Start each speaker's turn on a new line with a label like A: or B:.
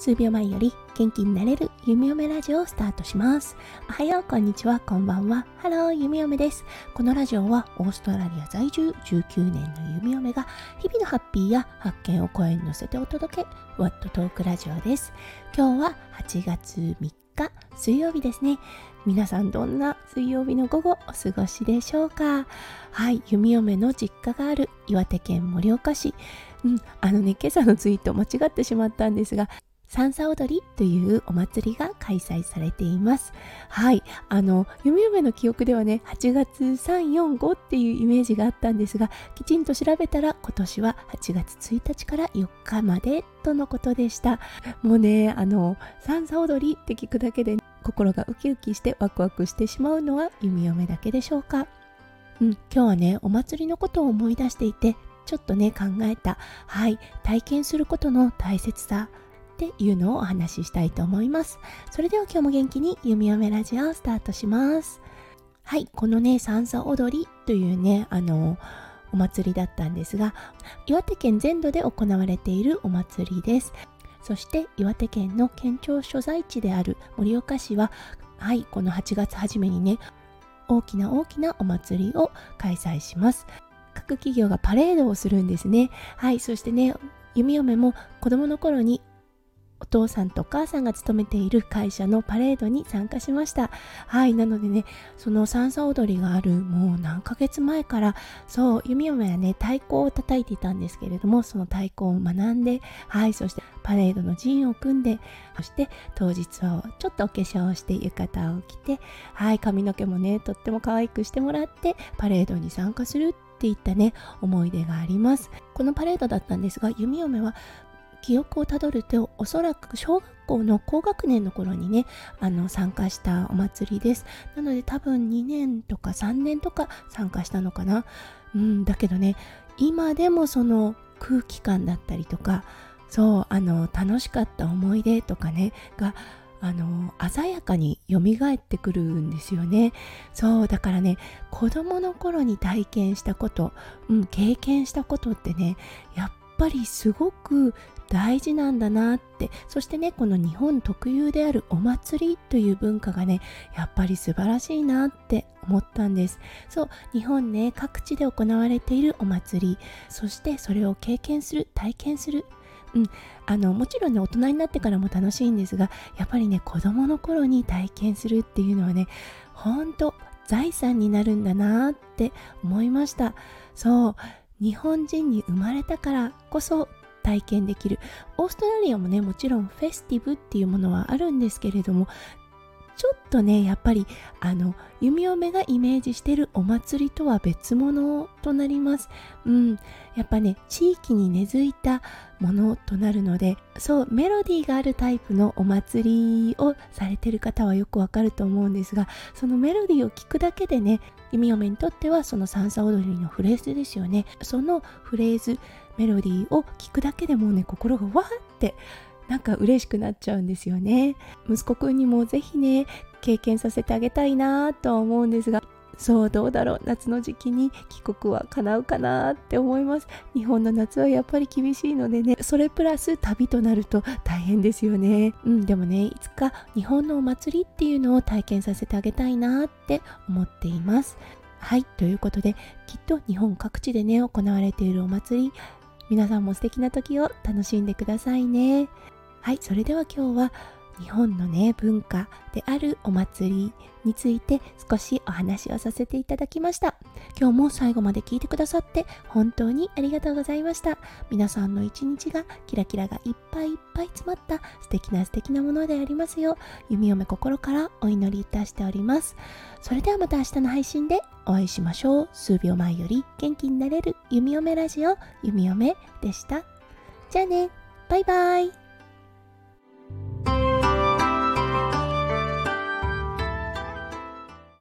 A: 数秒前より元気になれる弓嫁ラジオをスタートします。おはよう、こんにちは、こんばんは。ハロー、弓嫁です。このラジオはオーストラリア在住19年の弓嫁が日々のハッピーや発見を声に乗せてお届け、ワットトークラジオです。今日は8月3日水曜日ですね。皆さんどんな水曜日の午後お過ごしでしょうか？はい弓嫁の実家がある岩手県盛岡市うんあのね今朝のツイート間違ってしまったんですが三叉踊りというお祭りが開催されています。はい。あの、弓嫁の記憶ではね、8月3、4、5っていうイメージがあったんですが、きちんと調べたら今年は8月1日から4日までとのことでした。もうね、あの、三叉踊りって聞くだけで、心がウキウキしてワクワクしてしまうのは弓嫁だけでしょうか。うん、今日はね、お祭りのことを思い出していて、ちょっとね、考えた、はい、体験することの大切さっていうのをお話ししたいと思います。それでは今日も元気に弓嫁ラジオをスタートします。はい、このね、三叉踊りというね、あの、お祭りだったんですが、岩手県全土で行われているお祭りです。そして岩手県の県庁所在地である盛岡市は、はい、この8月初めにね、大きな大きなお祭りを開催します。各企業がパレードをするんですね。はい、そしてね、弓嫁も子供の頃にお父さんとお母さんが勤めている会社のパレードに参加しました。はい、なのでね、その三叉踊りがあるもう何ヶ月前から、そう、弓嫁はね、太鼓を叩いていたんですけれども、その太鼓を学んで、はい、そしてパレードの陣を組んで、そして当日はちょっとお化粧をして浴衣を着て、はい、髪の毛もね、とっても可愛くしてもらって、パレードに参加するっていったね、思い出があります。このパレードだったんですが、弓嫁は記憶をたどるとおそらく小学校の高学年の頃にねあの参加したお祭りです。なので多分2年とか3年とか参加したのかな。うんだけどね今でもその空気感だったりとかそうあの楽しかった思い出とかねがあの鮮やかに蘇ってくるんですよね。そうだからね子供の頃に体験したこと、うん、経験したことってねやっぱりすごく大事なんだなって。そしてねこの日本特有であるお祭りという文化がねやっぱり素晴らしいなって思ったんです。そう日本ね各地で行われているお祭り。そしてそれを経験する体験する。うん、あのもちろんね大人になってからも楽しいんですがやっぱりね子供の頃に体験するっていうのはねほんと財産になるんだなって思いました。そう。日本人に生まれたからこそ体験できる。オーストラリアもねもちろんフェスティブっていうものはあるんですけれどもちょっとねやっぱりあの弓嫁がイメージしてるお祭りとは別物となります。うん。やっぱね地域に根付いたものとなるのでそうメロディーがあるタイプのお祭りをされてる方はよくわかると思うんですがそのメロディーを聞くだけでね弓嫁にとってはその三叉踊りのフレーズですよね。そのフレーズメロディーを聞くだけでもうね心がわーってなんか嬉しくなっちゃうんですよね。息子くんにもぜひね経験させてあげたいなとは思うんですがそうどうだろう夏の時期に帰国は叶うかなって思います。日本の夏はやっぱり厳しいのでねそれプラス旅となると大変ですよね。うんでもねいつか日本のお祭りっていうのを体験させてあげたいなって思っています。はいということできっと日本各地でね行われているお祭り皆さんも素敵な時を楽しんでくださいね。はいそれでは今日は日本のね文化であるお祭りについて少しお話をさせていただきました。今日も最後まで聞いてくださって本当にありがとうございました。皆さんの一日がキラキラがいっぱいいっぱい詰まった素敵な素敵なものでありますよう弓嫁心からお祈りいたしております。それではまた明日の配信でお会いしましょう。数秒前より元気になれる弓嫁ラジオ弓嫁でした。じゃあねバイバイ。